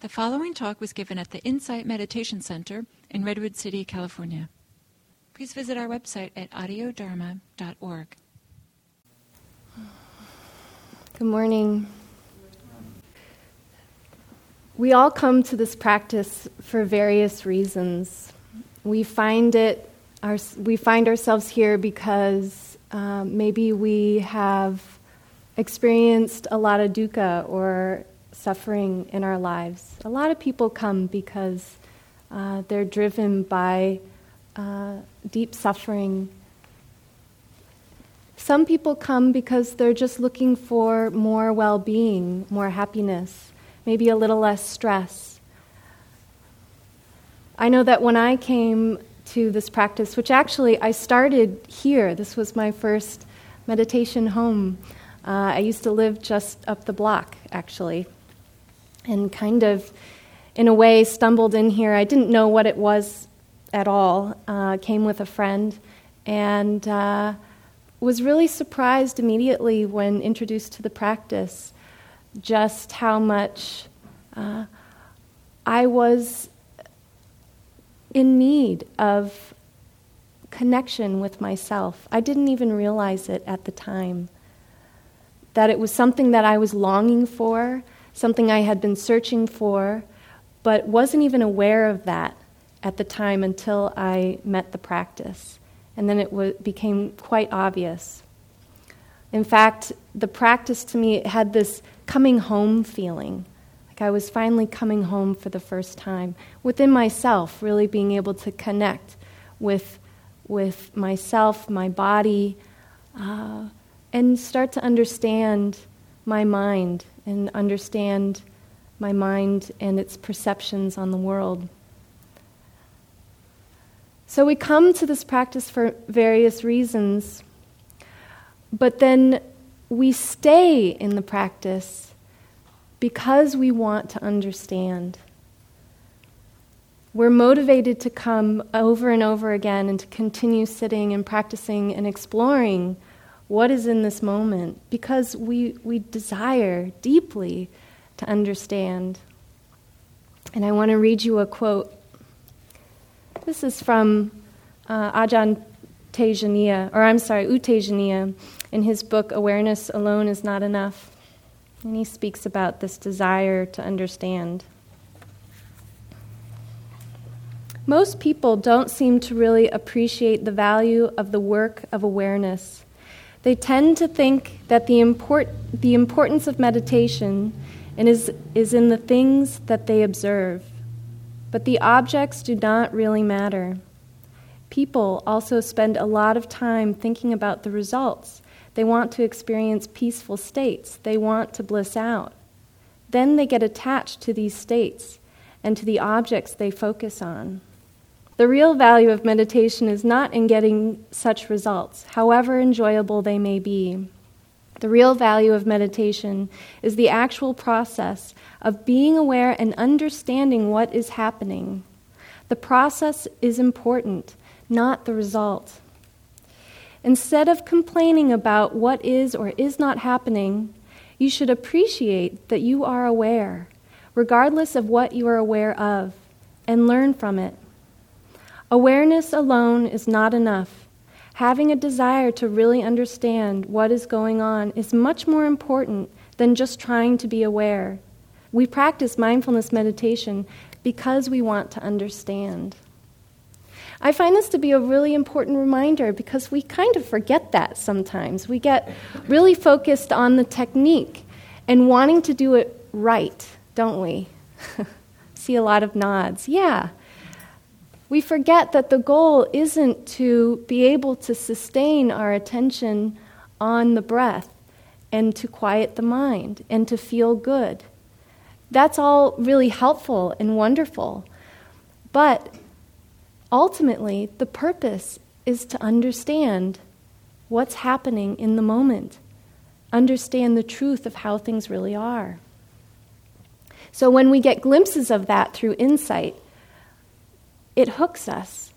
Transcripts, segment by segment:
The following talk was given at the Insight Meditation Center in Redwood City, California. Please visit our website at audiodharma.org. Good morning. We all come to this practice for various reasons. We find it, our, we find ourselves here because uh, maybe we have experienced a lot of dukkha or suffering in our lives. A lot of people come because uh, they're driven by uh, deep suffering. Some people come because they're just looking for more well being, more happiness, maybe a little less stress. I know that when I came to this practice, which actually I started here, this was my first meditation home. Uh, I used to live just up the block, actually and kind of, in a way, stumbled in here. I didn't know what it was at all. Uh, came with a friend and uh, was really surprised immediately when introduced to the practice just how much uh, I was in need of connection with myself. I didn't even realize it at the time. That it was something that I was longing for, something I had been searching for, but wasn't even aware of that at the time until I met the practice. And then it w- became quite obvious. In fact, the practice to me had this coming home feeling. Like I was finally coming home for the first time within myself, really being able to connect with, with myself, my body, uh, and start to understand my mind and understand my mind and its perceptions on the world. So we come to this practice for various reasons, but then we stay in the practice because we want to understand. We're motivated to come over and over again and to continue sitting and practicing and exploring what is in this moment because we, we desire deeply to understand. And I want to read you a quote. This is from uh, Ajahn Tejaniya, or I'm sorry, U Tejaniya, in his book Awareness Alone is Not Enough. And he speaks about this desire to understand. Most people don't seem to really appreciate the value of the work of awareness they tend to think that the, import, the importance of meditation is, is in the things that they observe, but the objects do not really matter. People also spend a lot of time thinking about the results. They want to experience peaceful states, they want to bliss out. Then they get attached to these states and to the objects they focus on. The real value of meditation is not in getting such results, however enjoyable they may be. The real value of meditation is the actual process of being aware and understanding what is happening. The process is important, not the result. Instead of complaining about what is or is not happening, you should appreciate that you are aware, regardless of what you are aware of, and learn from it. Awareness alone is not enough. Having a desire to really understand what is going on is much more important than just trying to be aware. We practice mindfulness meditation because we want to understand. I find this to be a really important reminder because we kind of forget that sometimes. We get really focused on the technique and wanting to do it right, don't we? See a lot of nods. Yeah, we forget that the goal isn't to be able to sustain our attention on the breath and to quiet the mind and to feel good. That's all really helpful and wonderful. But ultimately, the purpose is to understand what's happening in the moment, understand the truth of how things really are. So when we get glimpses of that through insight, it hooks us.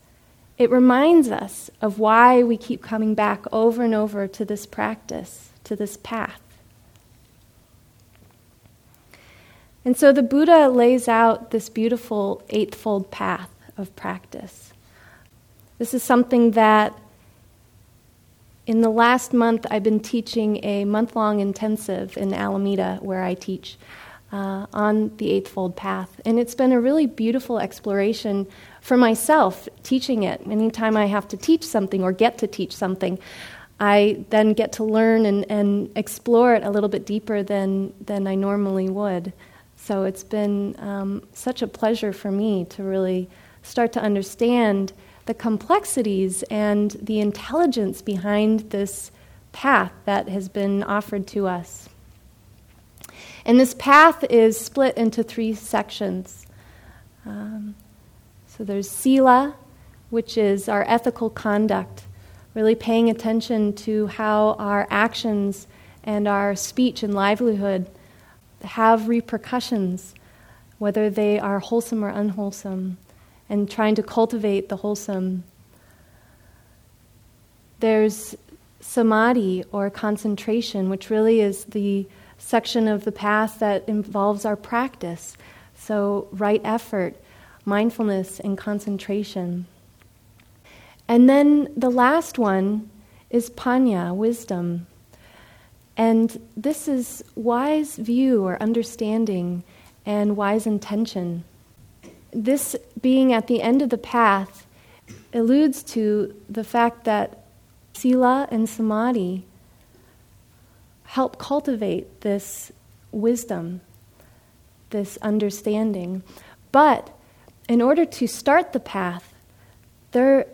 It reminds us of why we keep coming back over and over to this practice, to this path. And so the Buddha lays out this beautiful eightfold path of practice. This is something that in the last month I've been teaching a month long intensive in Alameda where I teach uh, on the Eightfold Path. And it's been a really beautiful exploration for myself teaching it. Anytime I have to teach something or get to teach something, I then get to learn and, and explore it a little bit deeper than, than I normally would. So it's been um, such a pleasure for me to really start to understand the complexities and the intelligence behind this path that has been offered to us. And this path is split into three sections. Um, so there's Sila, which is our ethical conduct, really paying attention to how our actions and our speech and livelihood have repercussions, whether they are wholesome or unwholesome, and trying to cultivate the wholesome. There's samadhi or concentration, which really is the section of the path that involves our practice. So, right effort, mindfulness, and concentration. And then the last one is panya, wisdom. And this is wise view or understanding and wise intention. This being at the end of the path alludes to the fact that sila and samadhi help cultivate this wisdom, this understanding. But in order to start the path, there,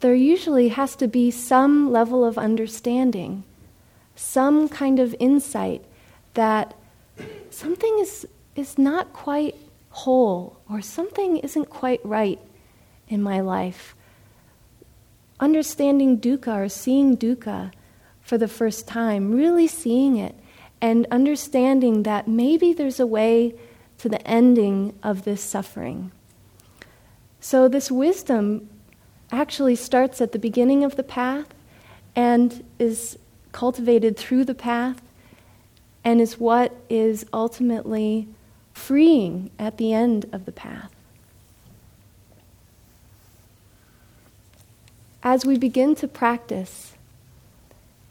there usually has to be some level of understanding, some kind of insight that something is, is not quite whole or something isn't quite right in my life. Understanding dukkha or seeing dukkha for the first time, really seeing it and understanding that maybe there's a way to the ending of this suffering. So, this wisdom actually starts at the beginning of the path and is cultivated through the path and is what is ultimately freeing at the end of the path. As we begin to practice,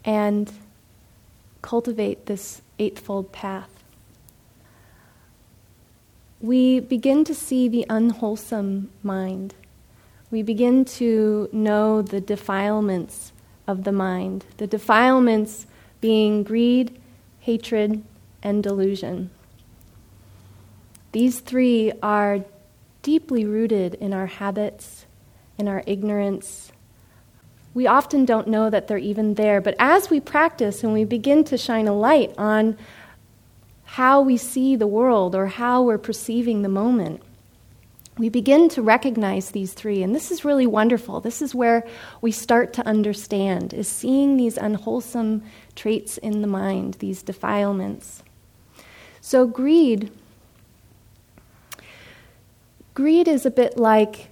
and cultivate this eightfold path. We begin to see the unwholesome mind. We begin to know the defilements of the mind, the defilements being greed, hatred, and delusion. These three are deeply rooted in our habits, in our ignorance, we often don't know that they're even there. But as we practice and we begin to shine a light on how we see the world or how we're perceiving the moment, we begin to recognize these three. And this is really wonderful. This is where we start to understand, is seeing these unwholesome traits in the mind, these defilements. So greed greed is a bit like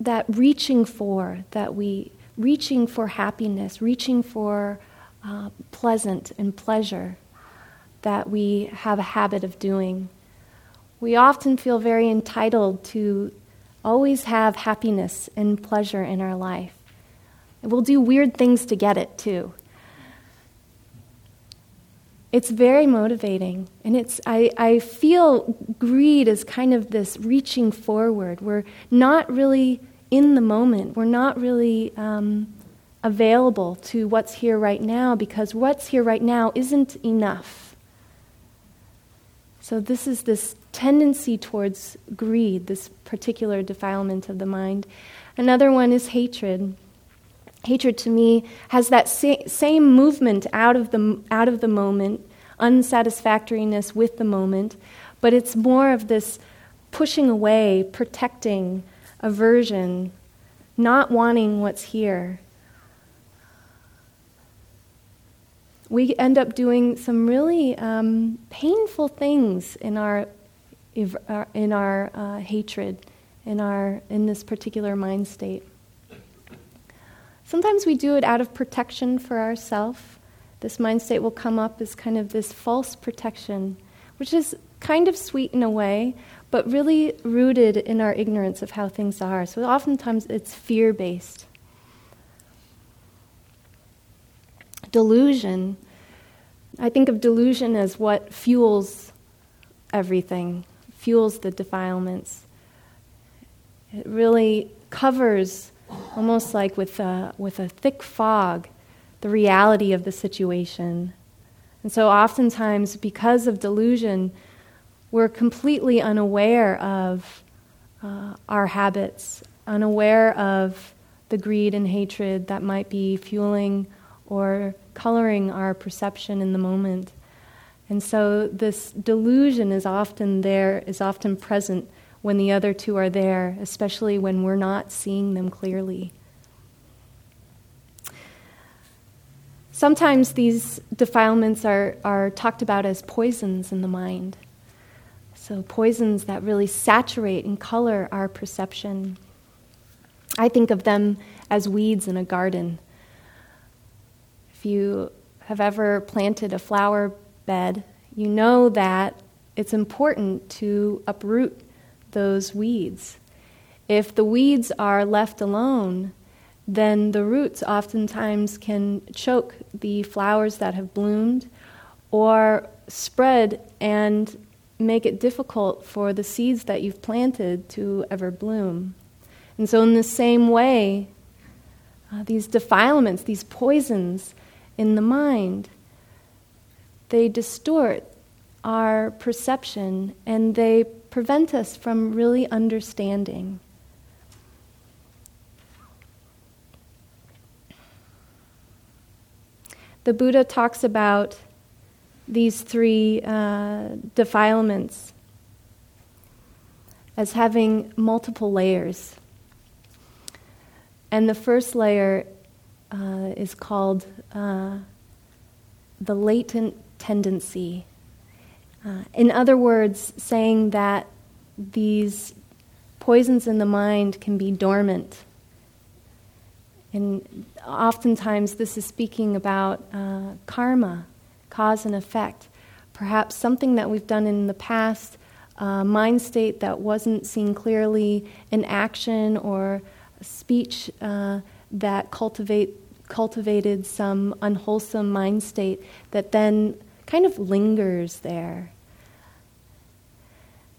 that reaching for that we reaching for happiness, reaching for uh, pleasant and pleasure that we have a habit of doing. We often feel very entitled to always have happiness and pleasure in our life. We'll do weird things to get it too. It's very motivating. And it's, I, I feel greed is kind of this reaching forward. We're not really in the moment. We're not really um, available to what's here right now because what's here right now isn't enough. So, this is this tendency towards greed, this particular defilement of the mind. Another one is hatred. Hatred to me has that sa- same movement out of, the, out of the moment, unsatisfactoriness with the moment, but it's more of this pushing away, protecting, aversion, not wanting what's here. We end up doing some really um, painful things in our, uh, in our uh, hatred, in, our, in this particular mind state. Sometimes we do it out of protection for ourselves. This mind state will come up as kind of this false protection, which is kind of sweet in a way, but really rooted in our ignorance of how things are. So oftentimes it's fear based. Delusion. I think of delusion as what fuels everything, fuels the defilements. It really covers, almost like with a, with a thick fog, the reality of the situation. And so, oftentimes, because of delusion, we're completely unaware of uh, our habits, unaware of the greed and hatred that might be fueling or coloring our perception in the moment. And so, this delusion is often there, is often present when the other two are there, especially when we're not seeing them clearly. Sometimes these defilements are, are talked about as poisons in the mind. So, poisons that really saturate and color our perception. I think of them as weeds in a garden. You have ever planted a flower bed, you know that it's important to uproot those weeds. If the weeds are left alone, then the roots oftentimes can choke the flowers that have bloomed or spread and make it difficult for the seeds that you've planted to ever bloom. And so, in the same way, uh, these defilements, these poisons in the mind, they distort our perception and they prevent us from really understanding. the Buddha talks about these three uh, defilements as having multiple layers. And the first layer uh, is called uh, the latent tendency. Uh, in other words, saying that these poisons in the mind can be dormant and oftentimes, this is speaking about uh, karma, cause and effect. Perhaps something that we've done in the past, uh, mind state that wasn't seen clearly, an action or speech uh, that cultivate, cultivated some unwholesome mind state that then kind of lingers there.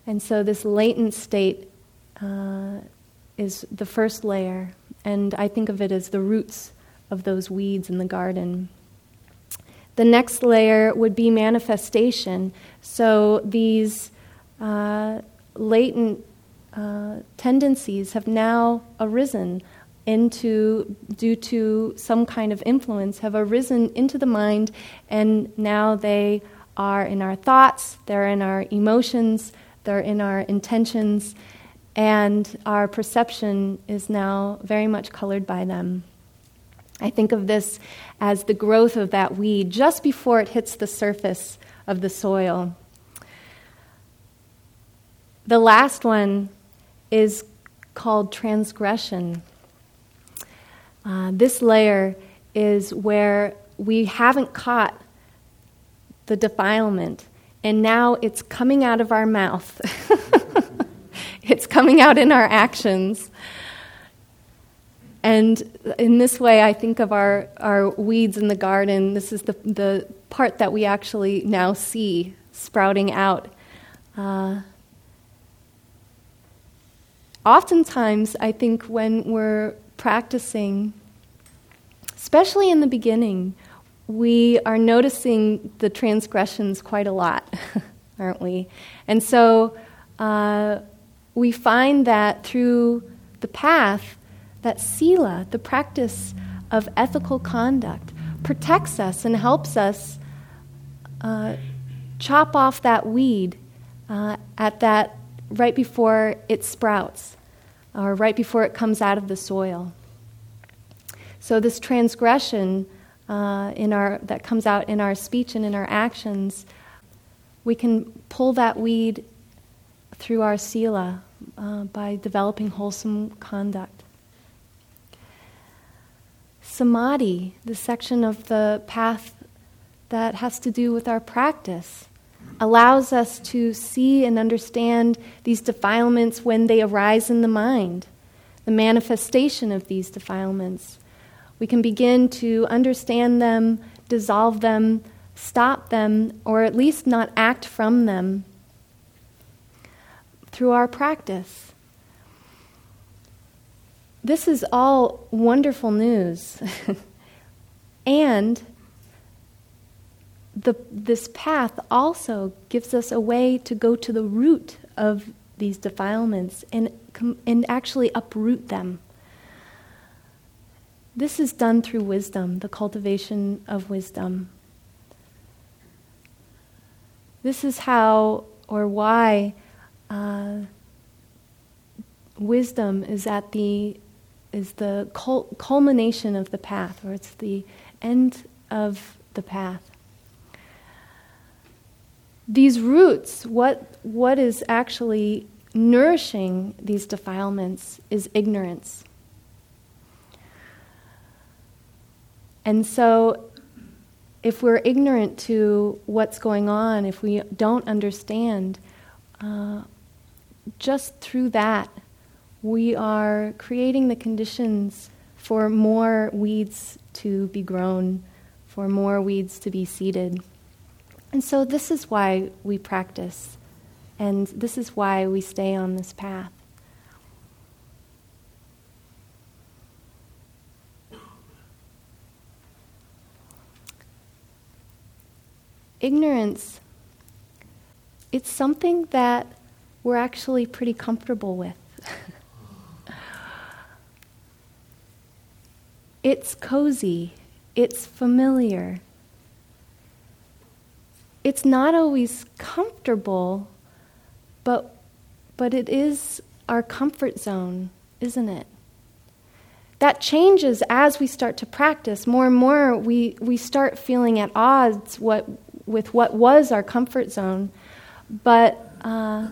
And so, this latent state uh, is the first layer and I think of it as the roots of those weeds in the garden. The next layer would be manifestation. So these uh, latent uh, tendencies have now arisen into, due to some kind of influence, have arisen into the mind, and now they are in our thoughts, they're in our emotions, they're in our intentions, and our perception is now very much colored by them. I think of this as the growth of that weed just before it hits the surface of the soil. The last one is called transgression. Uh, this layer is where we haven't caught the defilement, and now it's coming out of our mouth. it's coming out in our actions. And in this way, I think of our, our weeds in the garden. This is the, the part that we actually now see sprouting out. Uh, oftentimes, I think when we're practicing, especially in the beginning, we are noticing the transgressions quite a lot, aren't we? And so, uh, we find that through the path, that sila, the practice of ethical conduct, protects us and helps us uh, chop off that weed uh, at that right before it sprouts or right before it comes out of the soil. So this transgression uh, in our, that comes out in our speech and in our actions, we can pull that weed through our sila uh, by developing wholesome conduct. Samadhi, the section of the path that has to do with our practice, allows us to see and understand these defilements when they arise in the mind, the manifestation of these defilements. We can begin to understand them, dissolve them, stop them, or at least not act from them through our practice. This is all wonderful news. and the, this path also gives us a way to go to the root of these defilements and, and actually uproot them. This is done through wisdom, the cultivation of wisdom. This is how or why uh, wisdom is at the is the cul- culmination of the path, or it's the end of the path. These roots, what what is actually nourishing these defilements is ignorance. And so if we're ignorant to what's going on, if we don't understand, uh, just through that, we are creating the conditions for more weeds to be grown, for more weeds to be seeded. And so, this is why we practice, and this is why we stay on this path. ignorance, it's something that we're actually pretty comfortable with. it's cozy, it's familiar. It's not always comfortable, but, but it is our comfort zone, isn't it? That changes as we start to practice. More and more, we, we start feeling at odds what, with what was our comfort zone, but uh,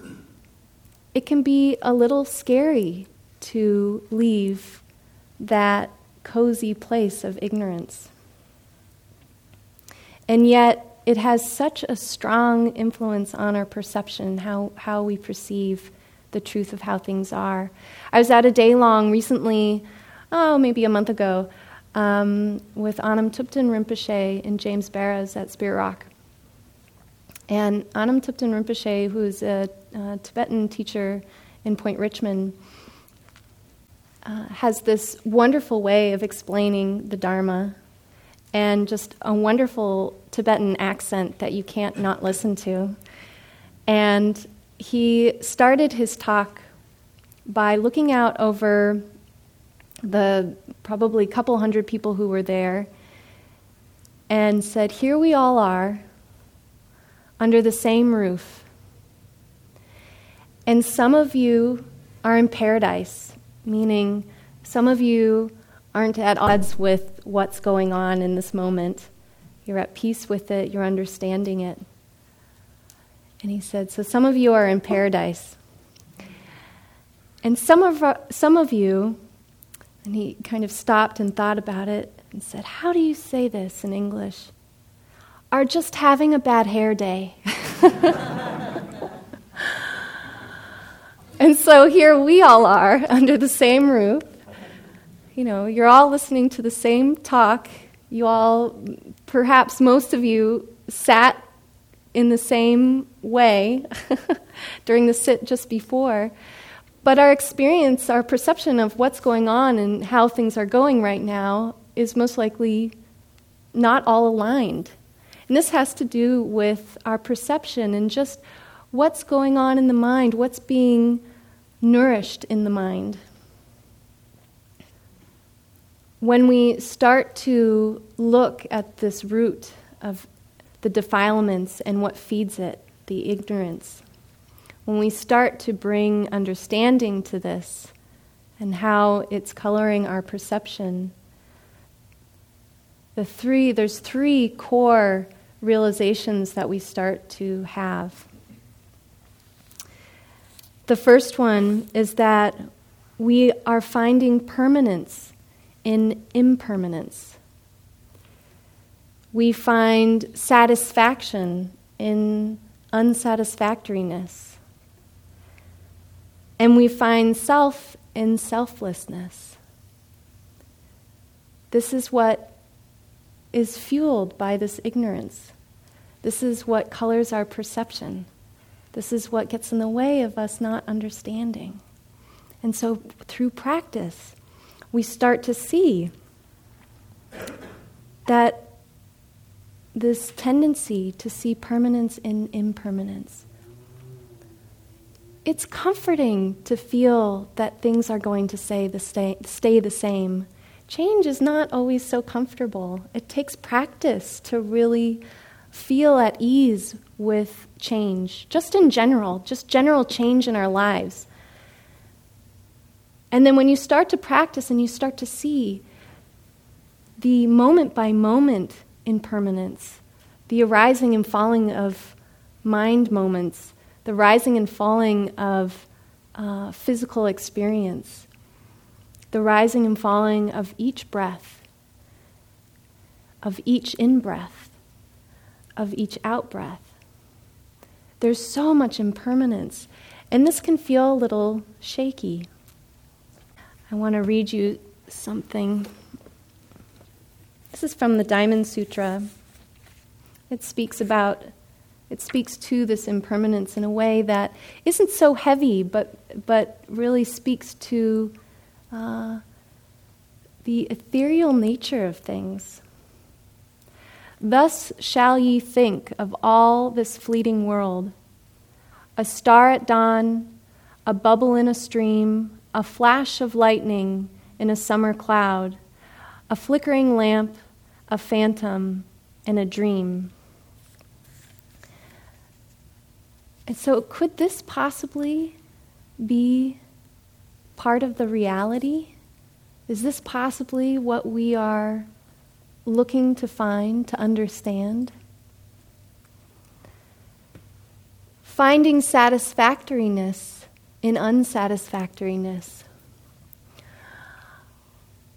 it can be a little scary to leave that cozy place of ignorance. And yet, it has such a strong influence on our perception, how, how we perceive the truth of how things are. I was at a day long recently, oh, maybe a month ago, um, with Anam Thupten Rinpoche and James Baraz at Spirit Rock. And Anam Thupten Rinpoche, who's a, a Tibetan teacher in Point Richmond, uh, has this wonderful way of explaining the Dharma and just a wonderful Tibetan accent that you can't not listen to. And he started his talk by looking out over the probably couple hundred people who were there and said, Here we all are under the same roof. And some of you are in paradise, meaning some of you aren't at odds with what's going on in this moment. You're at peace with it, you're understanding it. And he said, So some of you are in paradise. And some of, some of you, and he kind of stopped and thought about it and said, How do you say this in English? are just having a bad hair day. and so here we all are under the same roof. You know, you're all listening to the same talk. You all, perhaps most of you, sat in the same way during the sit just before. But our experience, our perception of what's going on and how things are going right now is most likely not all aligned. And this has to do with our perception and just what's going on in the mind, what's being nourished in the mind. When we start to look at this root of the defilements and what feeds it, the ignorance, when we start to bring understanding to this and how it's coloring our perception, the three, there's three core realizations that we start to have. The first one is that we are finding permanence in impermanence. We find satisfaction in unsatisfactoriness. And we find self in selflessness. This is what is fueled by this ignorance. This is what colors our perception. This is what gets in the way of us not understanding. And so, through practice, we start to see that this tendency to see permanence in impermanence. It's comforting to feel that things are going to stay the, stay, stay the same. Change is not always so comfortable. It takes practice to really feel at ease with change, just in general, just general change in our lives. And then when you start to practice and you start to see the moment by moment impermanence, the arising and falling of mind moments, the rising and falling of uh, physical experience, the rising and falling of each breath, of each in breath, of each out breath. There's so much impermanence, and this can feel a little shaky. I want to read you something this is from the Diamond Sutra. It speaks about, it speaks to this impermanence in a way that isn't so heavy, but, but really speaks to uh, the ethereal nature of things. Thus shall ye think of all this fleeting world a star at dawn, a bubble in a stream, a flash of lightning in a summer cloud, a flickering lamp a phantom, and a dream. And so, could this possibly be part of the reality? Is this possibly what we are looking to find, to understand? Finding satisfactoriness in unsatisfactoriness.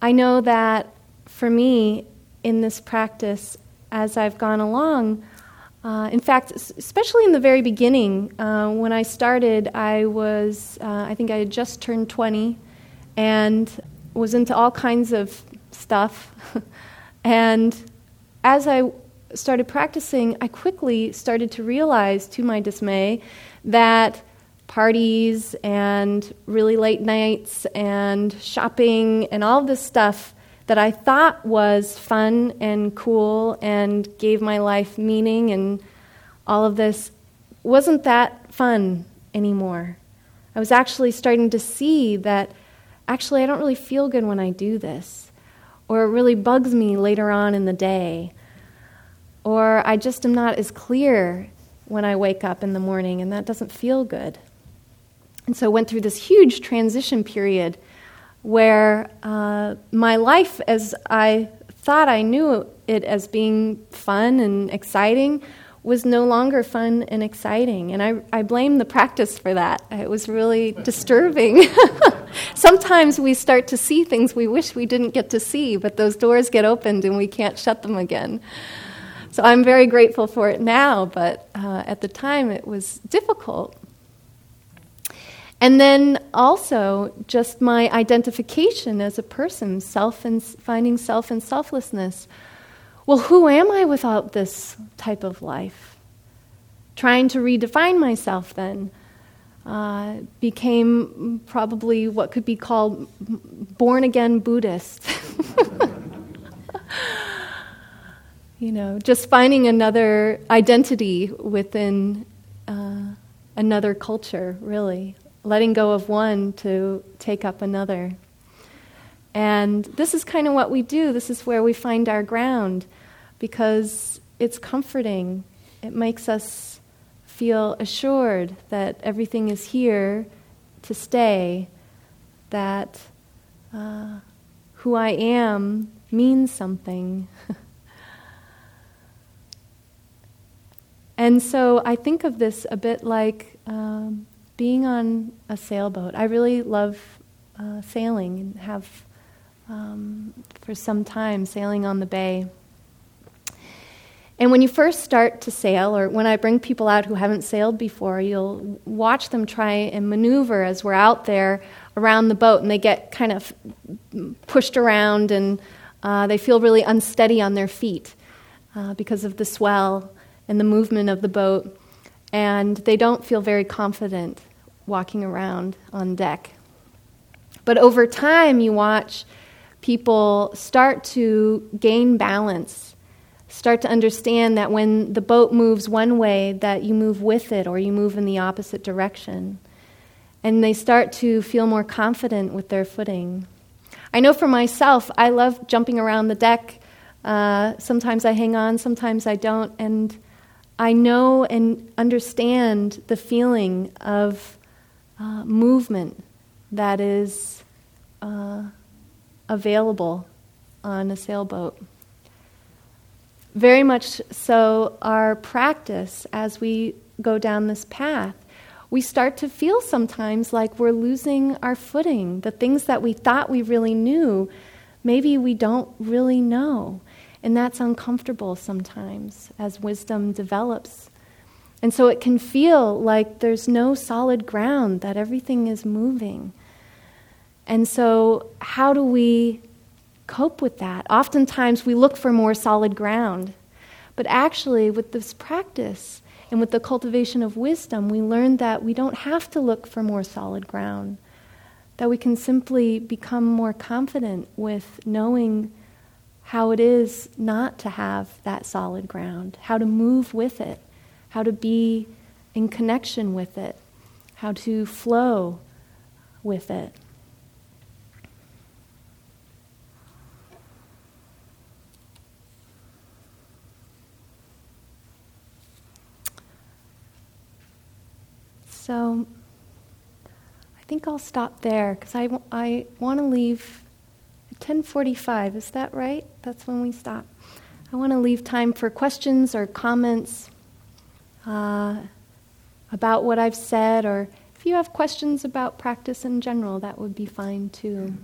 I know that for me, in this practice as I've gone along. Uh, in fact, especially in the very beginning, uh, when I started, I was, uh, I think I had just turned 20 and was into all kinds of stuff. and as I started practicing, I quickly started to realize, to my dismay, that parties and really late nights and shopping and all this stuff that I thought was fun and cool and gave my life meaning and all of this wasn't that fun anymore. I was actually starting to see that actually I don't really feel good when I do this, or it really bugs me later on in the day, or I just am not as clear when I wake up in the morning, and that doesn't feel good. And so went through this huge transition period where uh, my life, as I thought I knew it as being fun and exciting, was no longer fun and exciting. And I, I blame the practice for that. It was really disturbing. Sometimes we start to see things we wish we didn't get to see, but those doors get opened and we can't shut them again. So I'm very grateful for it now, but uh, at the time it was difficult. And then also just my identification as a person, self and finding self and selflessness. Well, who am I without this type of life? Trying to redefine myself then uh, became probably what could be called born again Buddhist. you know, just finding another identity within uh, another culture, really letting go of one to take up another. And this is kind of what we do. This is where we find our ground because it's comforting. It makes us feel assured that everything is here to stay, that uh, who I am means something. and so I think of this a bit like um, being on a sailboat. I really love uh, sailing and have um, for some time sailing on the bay. And when you first start to sail, or when I bring people out who haven't sailed before, you'll watch them try and maneuver as we're out there around the boat, and they get kind of pushed around and uh, they feel really unsteady on their feet uh, because of the swell and the movement of the boat, and they don't feel very confident walking around on deck. But over time, you watch people start to gain balance start to understand that when the boat moves one way that you move with it or you move in the opposite direction. And they start to feel more confident with their footing. I know for myself i love jumping around the deck. Uh, sometimes i hang on sometimes i don't. And i know and understand the feeling of uh, movement that is uh, available on a sailboat very much so our practice as we go down this path. We start to feel sometimes like we're losing our footing. The things that we thought we really knew, maybe we don't really know. And that's uncomfortable sometimes as wisdom develops. And so it can feel like there's no solid ground, that everything is moving. And so, how do we cope with that. Oftentimes we look for more solid ground. But actually, with this practice and with the cultivation of wisdom, we learn that we don't have to look for more solid ground, that we can simply become more confident with knowing how it is not to have that solid ground, how to move with it, how to be in connection with it, how to flow with it. So I think I'll stop there because I, want to leave 10:45. Is that right? That's when we stop. I want to leave time for questions or comments uh, about what I've said, or if you have questions about practice in general, that would be fine too.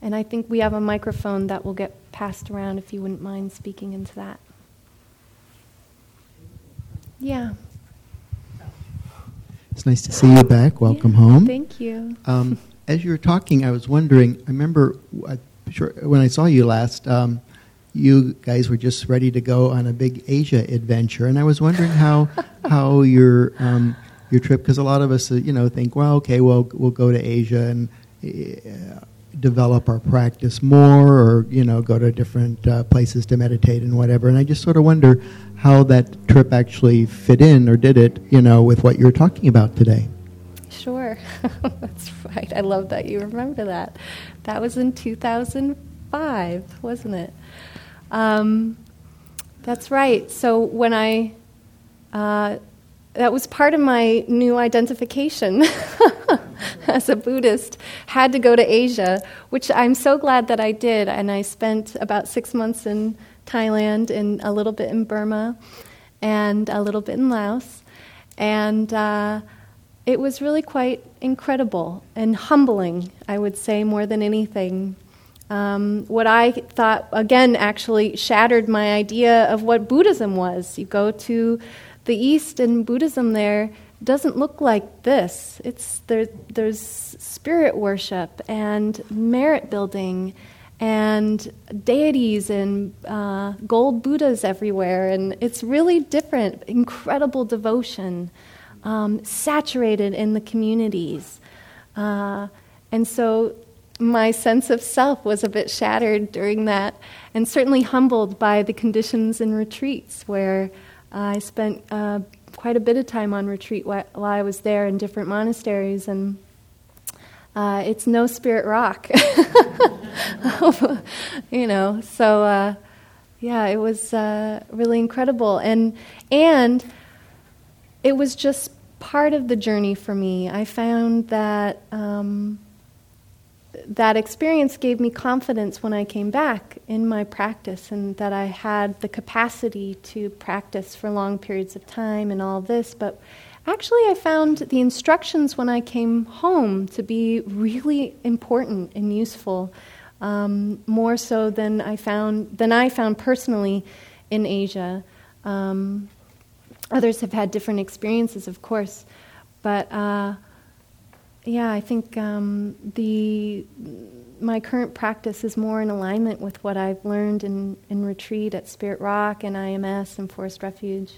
And I think we have a microphone that will get passed around if you wouldn't mind speaking into that. Yeah. It's nice to see you back. Welcome yeah, home. Thank you. Um, as you were talking, I was wondering. I remember sure, when I saw you last. Um, you guys were just ready to go on a big Asia adventure, and I was wondering how how your um, your trip because a lot of us uh, you know think well okay well we'll go to Asia and uh, develop our practice more or you know go to different uh, places to meditate and whatever and I just sort of wonder how that trip actually fit in, or did it, you know, with what you're talking about today? Sure. That's right. I love that you remember that. That was in 2005, wasn't it? Um, that's right. So when I, uh, that was part of my new identification as a Buddhist, had to go to Asia, which I'm so glad that I did. And I spent about six months in Thailand and a little bit in Burma and a little bit in Laos. And uh, it was really quite incredible and humbling, I would say, more than anything. Um, what I thought, again, actually shattered my idea of what Buddhism was. You go to the East, and Buddhism there doesn't look like this. It's there, there's spirit worship and merit building and deities and uh, gold Buddhas everywhere. And it's really different, incredible devotion, um, saturated in the communities. Uh, and so my sense of self was a bit shattered during that, and certainly humbled by the conditions in retreats where I spent uh, quite a bit of time on retreat while I was there in different monasteries and uh, it's no spirit rock. you know, so uh, yeah, it was uh, really incredible, and and it was just part of the journey for me. I found that um, that experience gave me confidence when I came back in my practice, and that I had the capacity to practice for long periods of time and all this, but Actually, I found the instructions when I came home to be really important and useful, um, more so than I found than I found personally in Asia. Um, others have had different experiences, of course, but uh, yeah, I think um, the my current practice is more in alignment with what I've learned in, in retreat at Spirit Rock and IMS and Forest Refuge.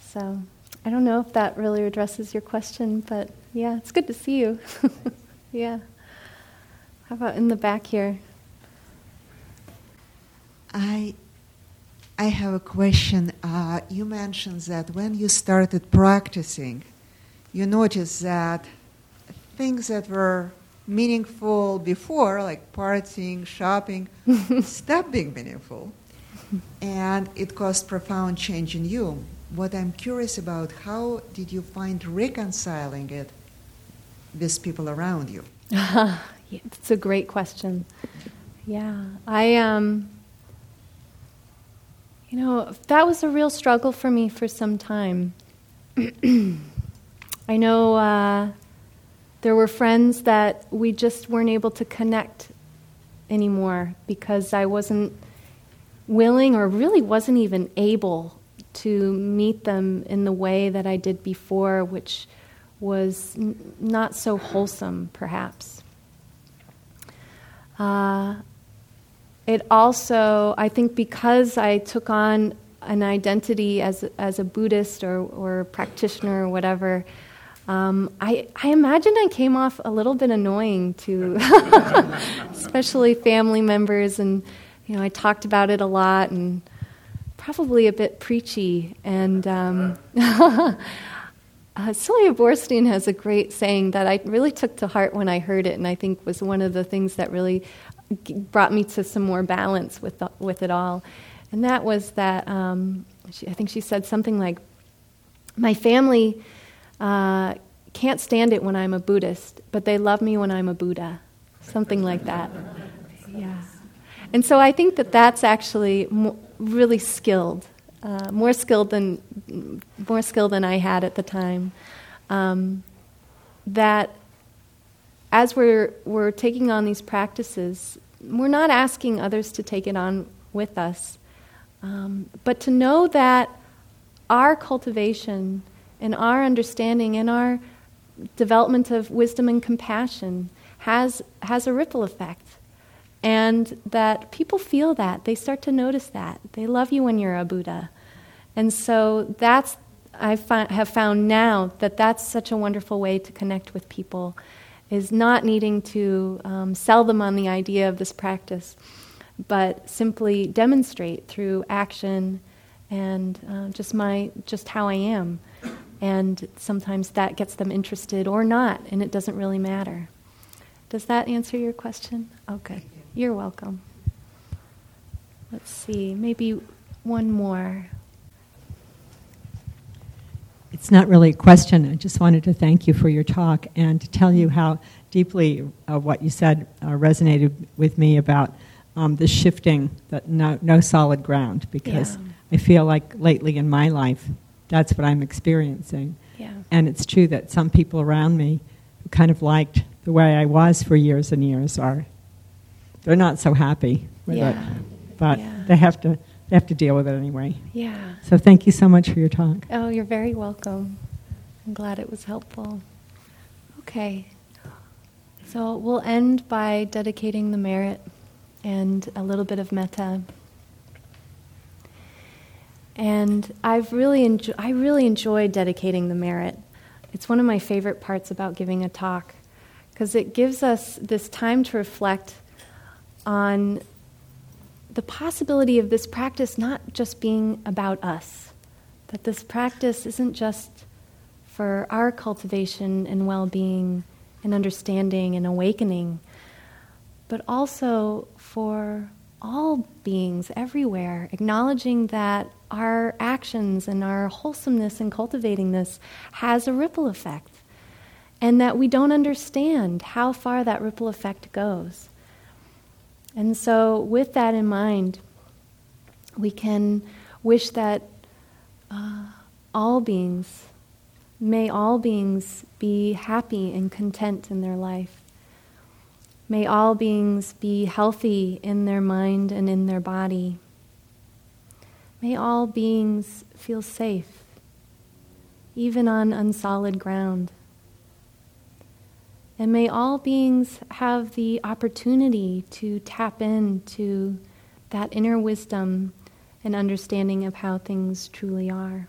So I don't know if that really addresses your question, but yeah, it's good to see you. yeah. How about in the back here? I I have a question. Uh, you mentioned that when you started practicing, you noticed that things that were meaningful before, like partying, shopping, stopped being meaningful. And it caused profound change in you. What I'm curious about, how did you find reconciling it with people around you? it's a great question. Yeah, I um, you know, that was a real struggle for me for some time. I know uh, there were friends that we just weren't able to connect anymore because I wasn't willing or really wasn't even able to meet them in the way that I did before, which was n- not so wholesome, perhaps. Uh, it also, I think, because I took on an identity as, as a Buddhist or, or practitioner or whatever, um, I, I imagine I came off a little bit annoying to especially family members, and you know I talked about it a lot and probably a bit preachy. And um, uh, Sylvia Boorstein has a great saying that I really took to heart when I heard it, and I think was one of the things that really brought me to some more balance with, the, with it all. And that was that um, she, I think she said something like, My family uh, can't stand it when I'm a Buddhist, but they love me when I'm a Buddha. Something like that. Yeah. And so I think that that's actually really skilled, uh, more skilled than more skilled than I had at the time. Um, that as we're, we're taking on these practices, we're not asking others to take it on with us, um, but to know that our cultivation and our understanding and our development of wisdom and compassion has, has a ripple effect. And that people feel that. They start to notice that. They love you when you're a Buddha. And so that's, I have found now that that's such a wonderful way to connect with people is not needing to um, sell them on the idea of this practice, but simply demonstrate through action and uh, just my just how I am. And sometimes that gets them interested or not, and it doesn't really matter. Does that answer your question? Okay, you're welcome. Let's see, maybe one more. It's not really a question. I just wanted to thank you for your talk and to tell you how deeply uh, what you said uh, resonated with me about um, the shifting, that no, no solid ground, because yeah. I feel like lately in my life, that's what I'm experiencing. Yeah. And it's true that some people around me who kind of liked the way I was for years and years are, they're not so happy with yeah. it. But yeah. they have to they have to deal with it anyway. Yeah. So thank you so much for your talk. Oh, you're very welcome. I'm glad it was helpful. Okay. So we'll end by dedicating the merit and a little bit of metta. And I've really enjo- I really enjoy dedicating the merit. It's one of my favorite parts about giving a talk because it gives us this time to reflect on the possibility of this practice not just being about us, that this practice isn't just for our cultivation and well being and understanding and awakening, but also for all beings everywhere, acknowledging that our actions and our wholesomeness in cultivating this has a ripple effect, and that we don't understand how far that ripple effect goes. And so, with that in mind, we can wish that uh, all beings, may all beings be happy and content in their life. May all beings be healthy in their mind and in their body. May all beings feel safe, even on unsolid ground. And may all beings have the opportunity to tap into that inner wisdom and understanding of how things truly are.